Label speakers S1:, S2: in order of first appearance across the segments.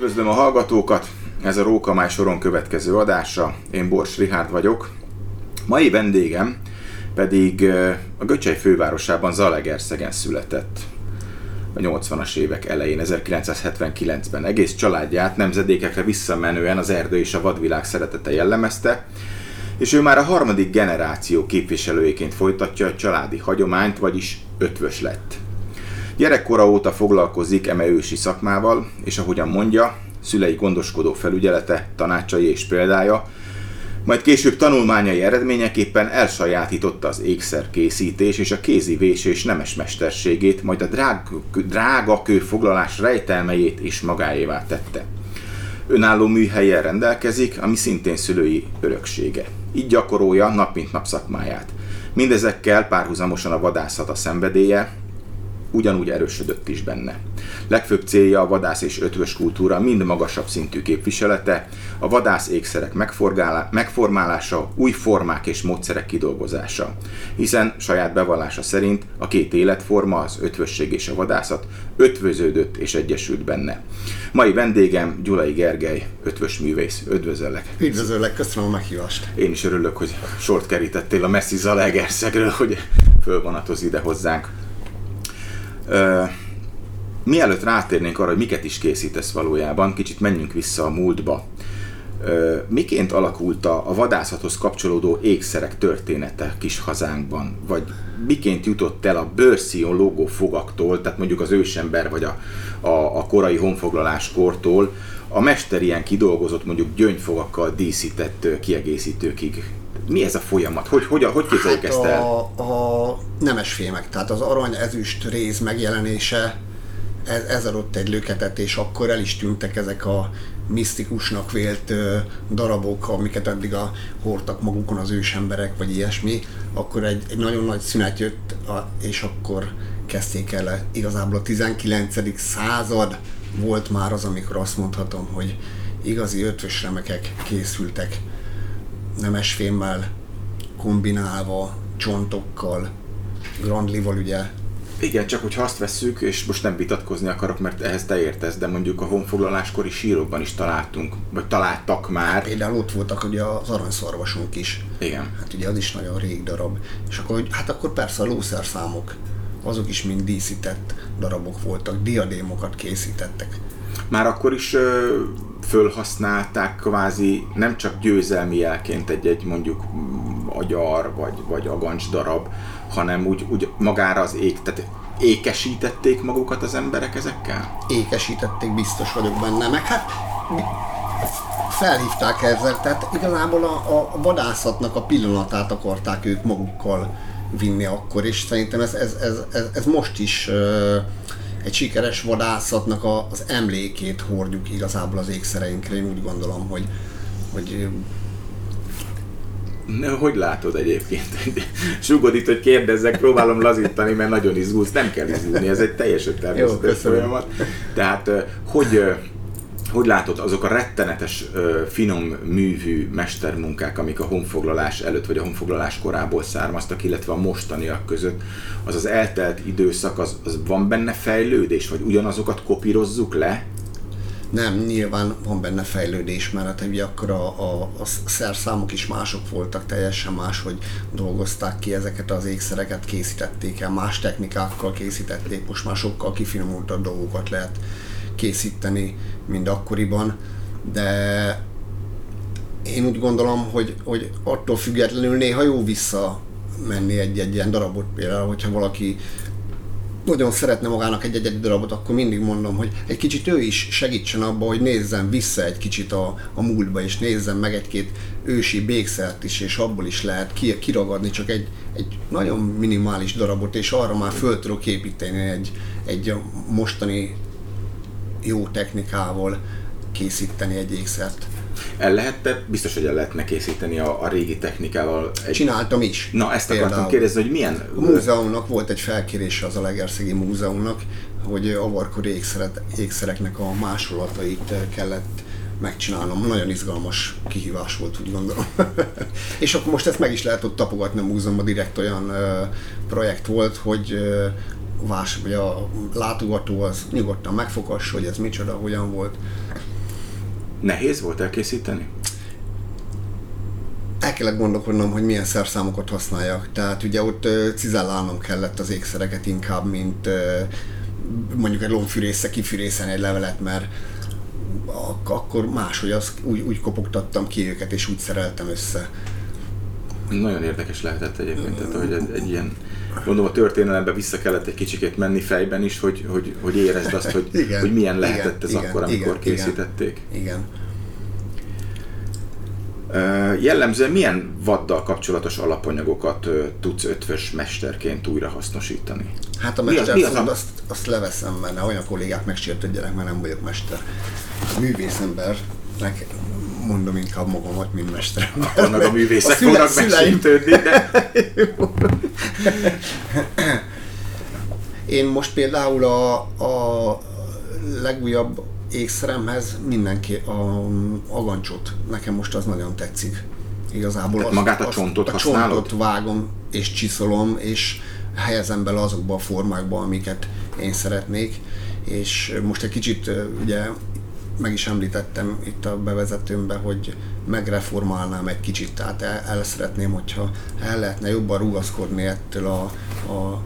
S1: Üdvözlöm a hallgatókat! Ez a Rókamály soron következő adása. Én Bors Rihárd vagyok. Mai vendégem pedig a Göcsej fővárosában Zalegerszegen született a 80-as évek elején, 1979-ben. Egész családját nemzedékekre visszamenően az erdő és a vadvilág szeretete jellemezte, és ő már a harmadik generáció képviselőjeként folytatja a családi hagyományt, vagyis ötvös lett. Gyerekkora óta foglalkozik eme ősi szakmával, és ahogyan mondja, szülei gondoskodó felügyelete, tanácsai és példája, majd később tanulmányai eredményeképpen elsajátította az ékszerkészítés és a kézi vésés nemes mesterségét, majd a drág, drága kőfoglalás rejtelmeit is magáévá tette. Önálló műhelyen rendelkezik, ami szintén szülői öröksége. Így gyakorolja nap mint nap szakmáját. Mindezekkel párhuzamosan a vadászat a szenvedélye, ugyanúgy erősödött is benne. Legfőbb célja a vadász és ötvös kultúra mind magasabb szintű képviselete, a vadász ékszerek megformálása, új formák és módszerek kidolgozása. Hiszen saját bevallása szerint a két életforma, az ötvösség és a vadászat ötvöződött és egyesült benne. Mai vendégem Gyulai Gergely, ötvös művész. Üdvözöllek!
S2: Üdvözöllek, köszönöm a meghívást!
S1: Én is örülök, hogy sort kerítettél a messzi Zalaegerszegről, hogy fölvonatoz ide hozzánk. Mielőtt rátérnénk arra, hogy miket is készítesz valójában, kicsit menjünk vissza a múltba. Miként alakult a vadászathoz kapcsolódó ékszerek története kis hazánkban? Vagy miként jutott el a bőrszion logó fogaktól, tehát mondjuk az ősember vagy a, a, a korai honfoglalás kortól, a mester ilyen kidolgozott mondjuk gyöngyfogakkal díszített kiegészítőkig mi ez a folyamat? Hogy, hogy, hogy képzeljük hát ezt el?
S2: A, a nemes fémek, tehát az arany ezüst rész megjelenése, ez, ez adott egy löketet, és akkor el is tűntek ezek a misztikusnak vélt ö, darabok, amiket eddig a, hordtak magukon az ősemberek, vagy ilyesmi, akkor egy, egy nagyon nagy szünet jött, a, és akkor kezdték el igazából a 19. század volt már az, amikor azt mondhatom, hogy igazi ötvös remekek készültek nemesfémmel kombinálva, csontokkal, Grandlival ugye
S1: igen, csak hogyha azt vesszük, és most nem vitatkozni akarok, mert ehhez te értesz, de mondjuk a honfoglaláskori sírokban is találtunk, vagy találtak már.
S2: Például ott voltak ugye az aranyszarvasunk is.
S1: Igen.
S2: Hát ugye az is nagyon rég darab. És akkor, hát akkor persze a lószerszámok, azok is mind díszített darabok voltak, diadémokat készítettek.
S1: Már akkor is ö, fölhasználták kvázi nem csak győzelmi jelként egy-egy mondjuk agyar vagy, vagy agancs darab, hanem úgy, úgy magára az ég, tehát ékesítették magukat az emberek ezekkel?
S2: Ékesítették, biztos vagyok benne, meg hát felhívták ezzel, tehát igazából a, a vadászatnak a pillanatát akarták ők magukkal vinni akkor, és szerintem ez, ez, ez, ez, ez most is uh, egy sikeres vadászatnak a, az emlékét hordjuk igazából az ékszereinkre. Én úgy gondolom, hogy, hogy
S1: hogy látod egyébként? Sugod itt, hogy kérdezzek, próbálom lazítani, mert nagyon izgulsz. Nem kell izgulni, ez egy teljesen természetes folyamat. Tehát, hogy hogy látod, azok a rettenetes, finom művű mestermunkák, amik a honfoglalás előtt vagy a honfoglalás korából származtak, illetve a mostaniak között, az az eltelt időszak, az, az van benne fejlődés, vagy ugyanazokat kopírozzuk le?
S2: Nem, nyilván van benne fejlődés, mert hát ugye akkor a, a, a szerszámok is mások voltak, teljesen más, hogy dolgozták ki ezeket az ékszereket, készítették el, más technikákkal készítették, most már sokkal kifinomultabb dolgokat lehet készíteni, mint akkoriban, de én úgy gondolom, hogy, hogy attól függetlenül néha jó vissza menni egy-egy ilyen darabot, például, hogyha valaki nagyon szeretne magának egy egyedi darabot, akkor mindig mondom, hogy egy kicsit ő is segítsen abba, hogy nézzen vissza egy kicsit a, a múltba, és nézzen meg egy-két ősi békszert is, és abból is lehet kiragadni csak egy, egy nagyon minimális darabot, és arra már föl tudok építeni egy, egy mostani jó technikával készíteni egy ékszert.
S1: El lehette, biztos, hogy el lehetne készíteni a, a régi technikával.
S2: Egy... Csináltam is.
S1: Na, ezt például. akartam kérdezni, hogy milyen...
S2: A múzeumnak volt egy felkérése az a Legerszegi Múzeumnak, hogy avarkori ékszeret, ékszereknek a másolatait kellett megcsinálnom. Nagyon izgalmas kihívás volt, úgy gondolom. és akkor most ezt meg is lehet ott tapogatni a múzeumban, direkt olyan uh, projekt volt, hogy uh, vás, vagy a látogató az nyugodtan megfogassa, hogy ez micsoda, hogyan volt.
S1: Nehéz volt elkészíteni?
S2: el kellett gondolkodnom, hogy milyen szerszámokat használjak. Tehát ugye ott cizellálnom kellett az ékszereket inkább, mint mondjuk egy lombfűrészre kifűrészelni egy levelet, mert akkor máshogy az, úgy, úgy kopogtattam ki őket, és úgy szereltem össze.
S1: Nagyon érdekes lehetett egyébként, tehát, hogy egy, egy ilyen gondolom a történelembe vissza kellett egy kicsikét menni fejben is, hogy, hogy, hogy érezd azt, hogy, igen, hogy milyen lehetett igen, ez igen, akkor, amikor igen, készítették.
S2: Igen. igen.
S1: Jellemzően milyen vaddal kapcsolatos alapanyagokat tudsz ötvös mesterként újra hasznosítani?
S2: Hát a mester mi az, mi az a... azt, azt leveszem, mert olyan kollégák megsértődjenek, mert nem vagyok mester. A művészembernek mondom inkább magamat, mint mester.
S1: Akkor meg a művészek a fognak megsértődni, de...
S2: Én most például a, a legújabb ékszeremhez mindenki a agancsot. Nekem most az nagyon tetszik. Igazából
S1: azt, magát a csontot
S2: azt, A csontot vágom és csiszolom, és helyezem bele azokba a formákba, amiket én szeretnék. És most egy kicsit ugye meg is említettem itt a bevezetőmben, hogy megreformálnám egy kicsit, tehát el, el szeretném, hogyha el lehetne jobban rugaszkodni ettől a, a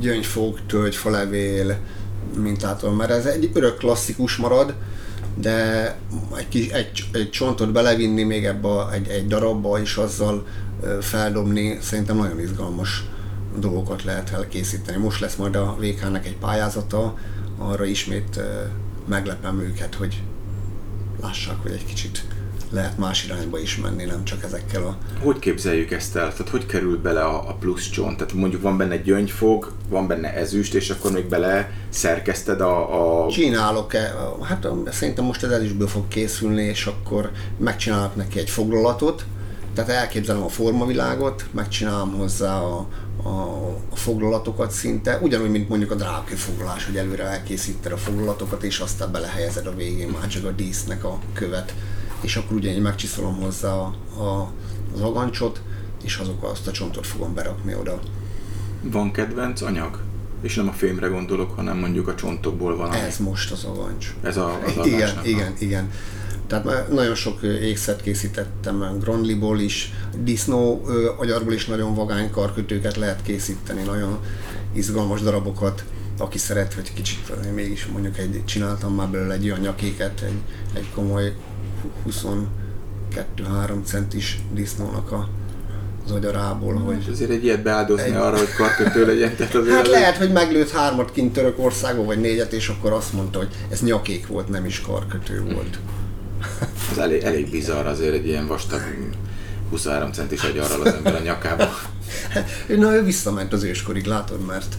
S2: gyöngyfog, tölgyfalevél, mintától, mert ez egy örök klasszikus marad, de egy, kis, egy, egy csontot belevinni még ebbe a, egy, egy darabba, és azzal feldobni, szerintem nagyon izgalmas dolgokat lehet elkészíteni. Most lesz majd a VK-nek egy pályázata, arra ismét meglepem őket, hogy lássák, hogy egy kicsit lehet más irányba is menni, nem csak ezekkel a...
S1: Hogy képzeljük ezt el? Tehát hogy kerül bele a, a plusz csont? Tehát mondjuk van benne gyöngyfog, van benne ezüst, és akkor még bele szerkeszted a...
S2: a... Csinálok-e? Hát szerintem most ez ezüstből fog készülni, és akkor megcsinálok neki egy foglalatot, tehát elképzelem a formavilágot, megcsinálom hozzá a, a, a foglalatokat szinte, ugyanúgy, mint mondjuk a drákő foglalás, hogy előre elkészíted a foglalatokat, és aztán belehelyezed a végén már csak a dísznek a követ és akkor ugye én megcsiszolom hozzá a, a, az agancsot, és azok azt a csontot fogom berakni oda.
S1: Van kedvenc anyag? És nem a fémre gondolok, hanem mondjuk a csontokból van.
S2: Ez most az agancs.
S1: Ez a, az
S2: Igen, igen, igen. Tehát nagyon sok ékszert készítettem, Gronliból is, disznó agyarból is nagyon vagány karkötőket lehet készíteni, nagyon izgalmas darabokat aki szeret, hogy kicsit mégis mondjuk egy, csináltam már belőle egy olyan nyakéket, egy, egy komoly 22-3 centis disznónak a az agyarából,
S1: hogy... És azért egy ilyet beáldozni egy... arra, hogy karkötő legyen.
S2: Tehát azért hát lehet, hogy meglőtt hármat kint Törökországban, vagy négyet, és akkor azt mondta, hogy ez nyakék volt, nem is karkötő volt.
S1: Ez elég, elég bizarr azért egy ilyen vastag 23 centis agyarral az ember a nyakába.
S2: Na, ő visszament az őskorig, látod, mert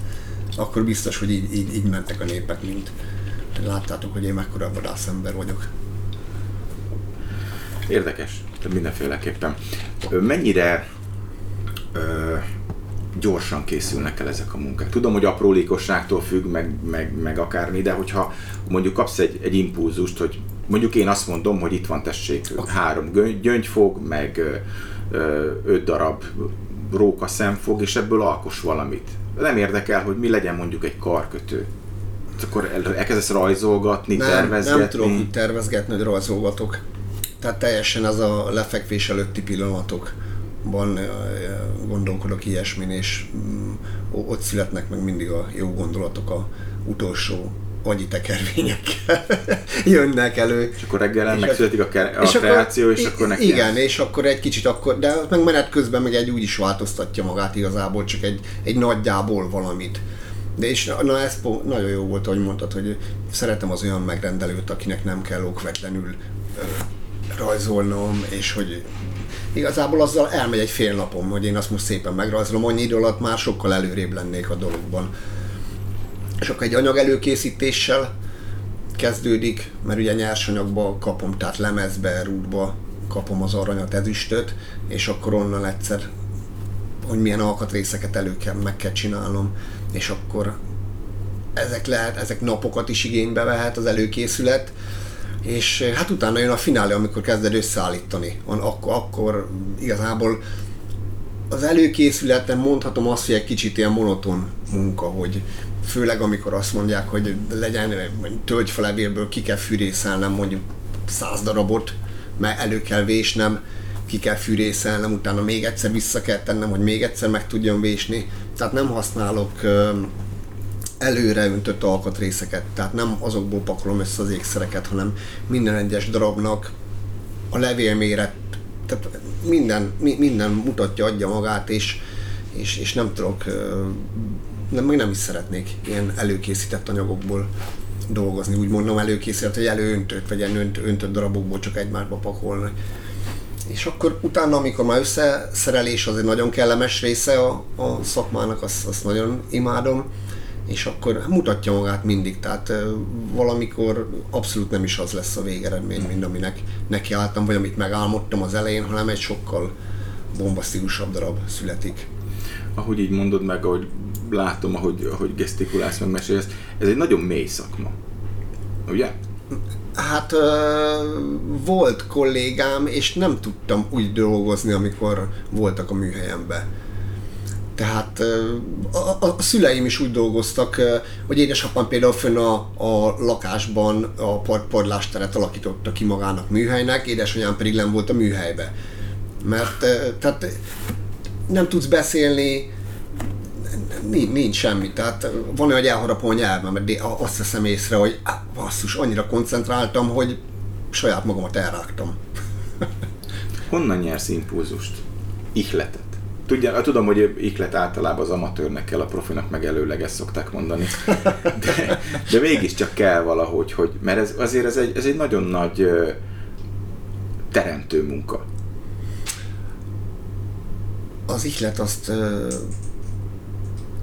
S2: akkor biztos, hogy így, így, így mentek a népek, mint láttátok, hogy én mekkora vadász ember vagyok.
S1: Érdekes, mindenféleképpen. Mennyire ö, gyorsan készülnek el ezek a munkák? Tudom, hogy aprólékosságtól függ, meg, meg, meg akármi, de hogyha mondjuk kapsz egy, egy impulzust, hogy mondjuk én azt mondom, hogy itt van tessék okay. három gyöngyfog, meg ö, öt darab róka szemfog, és ebből alkos valamit. Nem érdekel, hogy mi legyen mondjuk egy karkötő. Akkor elkezdesz rajzolgatni, nem, tervezgetni?
S2: Nem tudom úgy tervezgetni, hogy rajzolgatok. Tehát teljesen az a lefekvés előtti pillanatokban gondolkodok ilyesmin, és mm, ott születnek meg mindig a jó gondolatok a utolsó agyi tekervényekkel jönnek elő.
S1: És akkor reggel megszületik a, ke- a és kreáció, akkor, és akkor neki
S2: Igen, és akkor egy kicsit akkor, de meg menet közben meg egy úgy is változtatja magát igazából, csak egy, egy nagyjából valamit. De és na ez nagyon jó volt, ahogy mondtad, hogy szeretem az olyan megrendelőt, akinek nem kell okvetlenül rajzolnom, és hogy igazából azzal elmegy egy fél napom, hogy én azt most szépen megrajzolom, annyi idő alatt már sokkal előrébb lennék a dologban. És akkor egy anyag előkészítéssel kezdődik, mert ugye nyersanyagba kapom, tehát lemezbe, rúdba kapom az aranyat, ezüstöt, és akkor onnan egyszer, hogy milyen alkatrészeket elő kell, meg kell csinálnom, és akkor ezek lehet, ezek napokat is igénybe vehet az előkészület, és eh, hát utána jön a finálé, amikor kezded összeállítani. Akkor, akkor igazából az előkészületen mondhatom azt, hogy egy kicsit ilyen monoton munka, hogy főleg amikor azt mondják, hogy legyen tölgyfelevélből ki kell fűrészelnem mondjuk száz darabot, mert elő kell vésnem, ki kell fűrészelnem, utána még egyszer vissza kell tennem, hogy még egyszer meg tudjam vésni. Tehát nem használok előre öntött alkatrészeket, tehát nem azokból pakolom össze az ékszereket, hanem minden egyes darabnak a levélméret, tehát minden, minden mutatja, adja magát, és, és, és nem tudok, nem, még nem is szeretnék ilyen előkészített anyagokból dolgozni, úgy mondom előkészített, hogy előöntött, vagy önt, öntött darabokból csak egymásba pakolni. És akkor utána, amikor már összeszerelés az egy nagyon kellemes része a, a szakmának, azt, azt nagyon imádom, és akkor mutatja magát mindig, tehát valamikor abszolút nem is az lesz a végeredmény, mint aminek nekiálltam, vagy amit megálmodtam az elején, hanem egy sokkal bombasztikusabb darab születik.
S1: Ahogy így mondod meg, ahogy látom, ahogy, ahogy gesztikulálsz, meg mesélsz, ez egy nagyon mély szakma. Ugye?
S2: Hát volt kollégám, és nem tudtam úgy dolgozni, amikor voltak a műhelyemben. Tehát a, a, szüleim is úgy dolgoztak, hogy édesapám például fönn a, a lakásban a padlásteret alakította ki magának műhelynek, édesanyám pedig nem volt a műhelybe. Mert tehát nem tudsz beszélni, nincs, nincs semmi. Tehát van olyan, hogy elharapom a nyelvem, mert azt veszem észre, hogy basszus, annyira koncentráltam, hogy saját magamat elrágtam.
S1: Honnan nyersz impulzust? Ihletet? Tudja, tudom, hogy ihlet általában az amatőrnek kell, a profinak meg előleg ezt szokták mondani. De, de mégiscsak kell valahogy, hogy, mert ez, azért ez egy, ez egy nagyon nagy teremtő munka.
S2: Az ihlet azt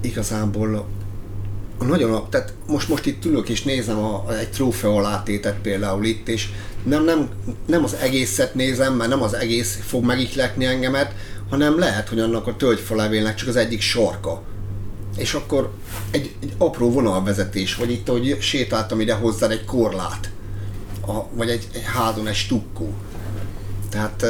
S2: igazából nagyon, tehát most, most itt ülök és nézem a, egy trófea alátétet például itt, és nem, nem, nem az egészet nézem, mert nem az egész fog megihletni engemet, hanem lehet, hogy annak a tölgyfalevélnek csak az egyik sarka. És akkor egy, egy apró vonalvezetés, vagy itt, hogy sétáltam ide hozzá egy korlát, a, vagy egy, egy házon egy stukkó. Tehát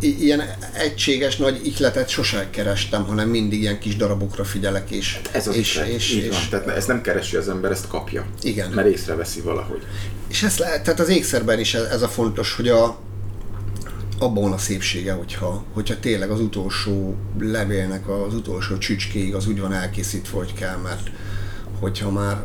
S2: ilyen egységes nagy ihletet sosem kerestem, hanem mindig ilyen kis darabokra figyelek, és...
S1: Hát ez az és, ihlet, és, így és, van. Tehát ezt nem keresi az ember, ezt kapja.
S2: Igen.
S1: Mert észreveszi valahogy.
S2: És ez lehet, tehát az ékszerben is ez a fontos, hogy a, abban van a szépsége, hogyha, hogyha tényleg az utolsó levélnek az utolsó csücskéig az úgy van elkészítve, hogy kell, mert hogyha már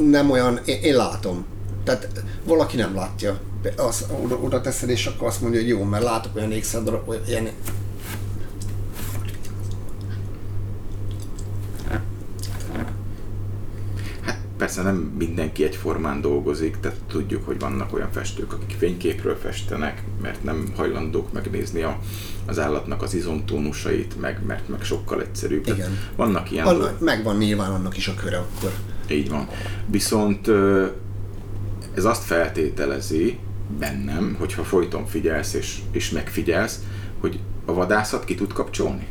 S2: nem olyan, én, én látom, tehát valaki nem látja, az, oda, oda teszed, és akkor azt mondja, hogy jó, mert látok olyan ékszed, ilyen
S1: Hát persze nem mindenki egyformán dolgozik, tehát tudjuk, hogy vannak olyan festők, akik fényképről festenek, mert nem hajlandók megnézni a, az állatnak az izomtónusait, meg, mert meg sokkal egyszerűbb.
S2: Igen.
S1: Tehát vannak ilyen...
S2: Van, megvan nyilván annak is a köre akkor.
S1: Így van. Viszont ez azt feltételezi, bennem, hogyha folyton figyelsz és, és megfigyelsz, hogy a vadászat ki tud kapcsolni?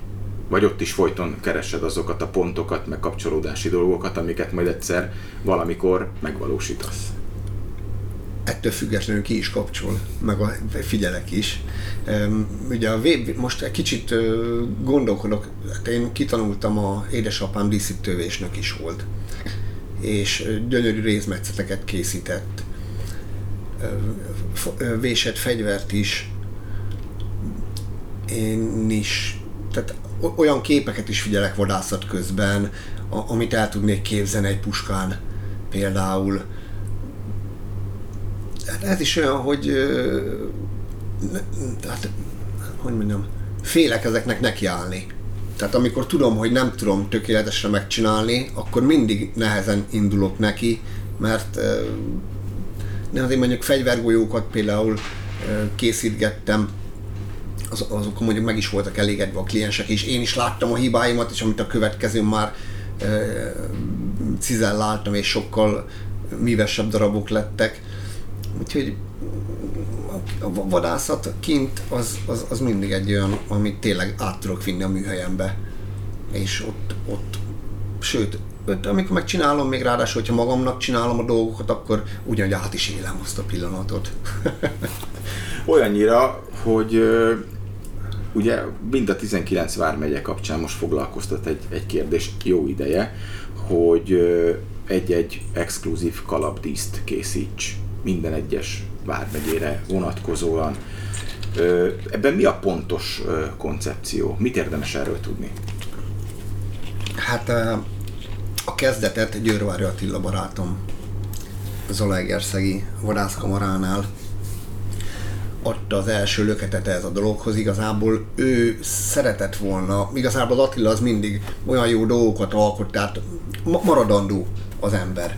S1: Vagy ott is folyton keresed azokat a pontokat, meg kapcsolódási dolgokat, amiket majd egyszer valamikor megvalósítasz?
S2: ettől függetlenül ki is kapcsol, meg a figyelek is. Ugye a VB, most egy kicsit gondolkodok, hát én kitanultam, a édesapám díszítővésnök is volt, és gyönyörű rézmetszeteket készített, vésett fegyvert is, én is, tehát olyan képeket is figyelek vadászat közben, amit el tudnék képzelni egy puskán például. Hát ez is olyan, hogy hát, hogy mondjam, félek ezeknek nekiállni. Tehát amikor tudom, hogy nem tudom tökéletesre megcsinálni, akkor mindig nehezen indulok neki, mert de azért mondjuk fegyvergolyókat például készítgettem, az, azok mondjuk meg is voltak elégedve a kliensek, és én is láttam a hibáimat, és amit a következő már e, cizelláltam, és sokkal mívesebb darabok lettek. Úgyhogy a vadászat kint az, az, az mindig egy olyan, amit tényleg át tudok vinni a műhelyembe. És ott, ott sőt, amikor megcsinálom, még ráadásul, hogyha magamnak csinálom a dolgokat, akkor ugyanúgy át is élem azt a pillanatot.
S1: Olyannyira, hogy ugye mind a 19 vármegye kapcsán most foglalkoztat egy, egy kérdés jó ideje, hogy egy-egy exkluzív kalapdíszt készíts minden egyes vármegyére vonatkozóan. Ebben mi a pontos koncepció? Mit érdemes erről tudni?
S2: Hát a kezdetet Győrvári Attila barátom Zalaegerszegi vadászkamaránál adta az első löketet ez a dologhoz. Igazából ő szeretett volna, igazából Attila az mindig olyan jó dolgokat alkot, tehát maradandó az ember.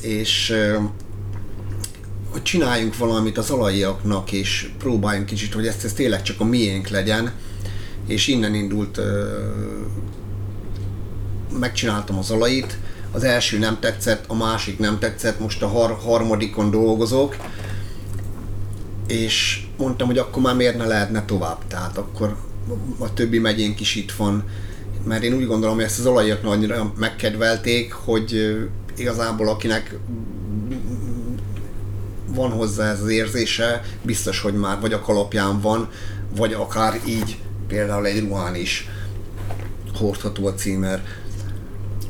S2: És hogy csináljunk valamit az alaiaknak, és próbáljunk kicsit, hogy ezt, ez tényleg csak a miénk legyen, és innen indult, megcsináltam az alait, az első nem tetszett, a másik nem tetszett, most a har- harmadikon dolgozok, és mondtam, hogy akkor már miért ne lehetne tovább, tehát akkor a többi megyénk is itt van, mert én úgy gondolom, hogy ezt az olajak annyira megkedvelték, hogy igazából akinek van hozzá ez az érzése, biztos, hogy már vagy a kalapján van, vagy akár így például egy ruhán is hordható a címer.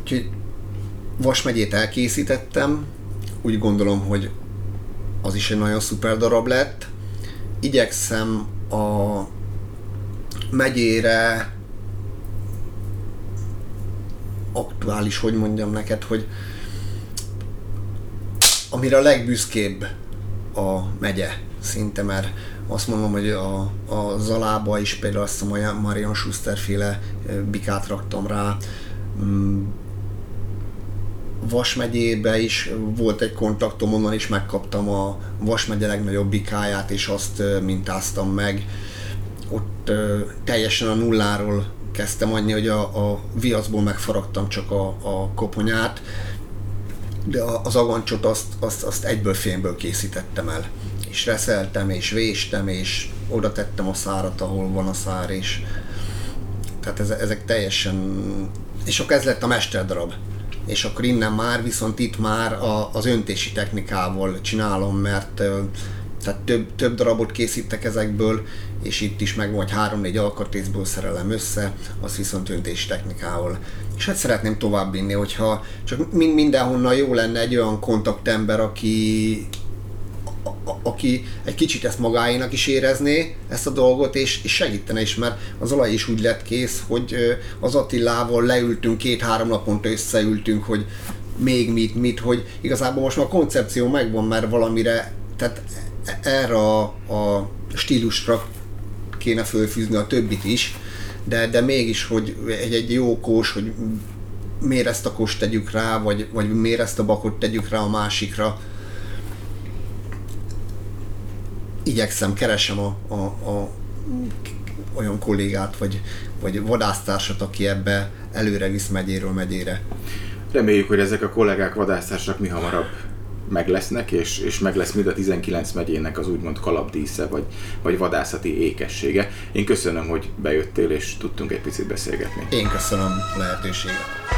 S2: Úgyhogy Vas megyét elkészítettem, úgy gondolom, hogy az is egy nagyon szuper darab lett. Igyekszem a megyére aktuális, hogy mondjam neked, hogy amire a legbüszkébb a megye szinte, mert azt mondom, hogy a, a Zalába is például azt a Marian Schuster féle bikát raktam rá, mm, Vas megyébe is volt egy kontaktom, onnan is megkaptam a Vas legnagyobb bikáját, és azt mintáztam meg. Ott teljesen a nulláról kezdtem annyi, hogy a, a viaszból megfaragtam csak a, a koponyát, de az agancsot azt, azt, azt egyből fémből készítettem el. És reszeltem, és véstem, és oda tettem a szárat, ahol van a szár, és tehát ezek teljesen... És akkor ez lett a mesterdarab és akkor innen már, viszont itt már a, az öntési technikával csinálom, mert tehát több, több darabot készítek ezekből, és itt is meg vagy három-négy alkatrészből szerelem össze, az viszont öntési technikával. És hát szeretném továbbvinni, hogyha csak mindenhonnan jó lenne egy olyan kontaktember, aki aki egy kicsit ezt magáénak is érezné, ezt a dolgot, és, és segítene is, mert az olaj is úgy lett kész, hogy az Attilával leültünk, két-három naponta összeültünk, hogy még mit, mit, hogy igazából most már a koncepció megvan, mert valamire, tehát erre a, a stílusra kéne fölfűzni a többit is, de, de mégis, hogy egy, egy jó kós, hogy miért ezt a kost tegyük rá, vagy, vagy miért ezt a bakot tegyük rá a másikra, igyekszem, keresem a, a, a olyan kollégát, vagy, vagy vadásztársat, aki ebbe előre visz megyéről megyére.
S1: Reméljük, hogy ezek a kollégák, vadásztársak mi hamarabb meg lesznek, és, és meg lesz mind a 19 megyének az úgymond kalapdísze, vagy, vagy vadászati ékessége. Én köszönöm, hogy bejöttél, és tudtunk egy picit beszélgetni.
S2: Én köszönöm a lehetőséget.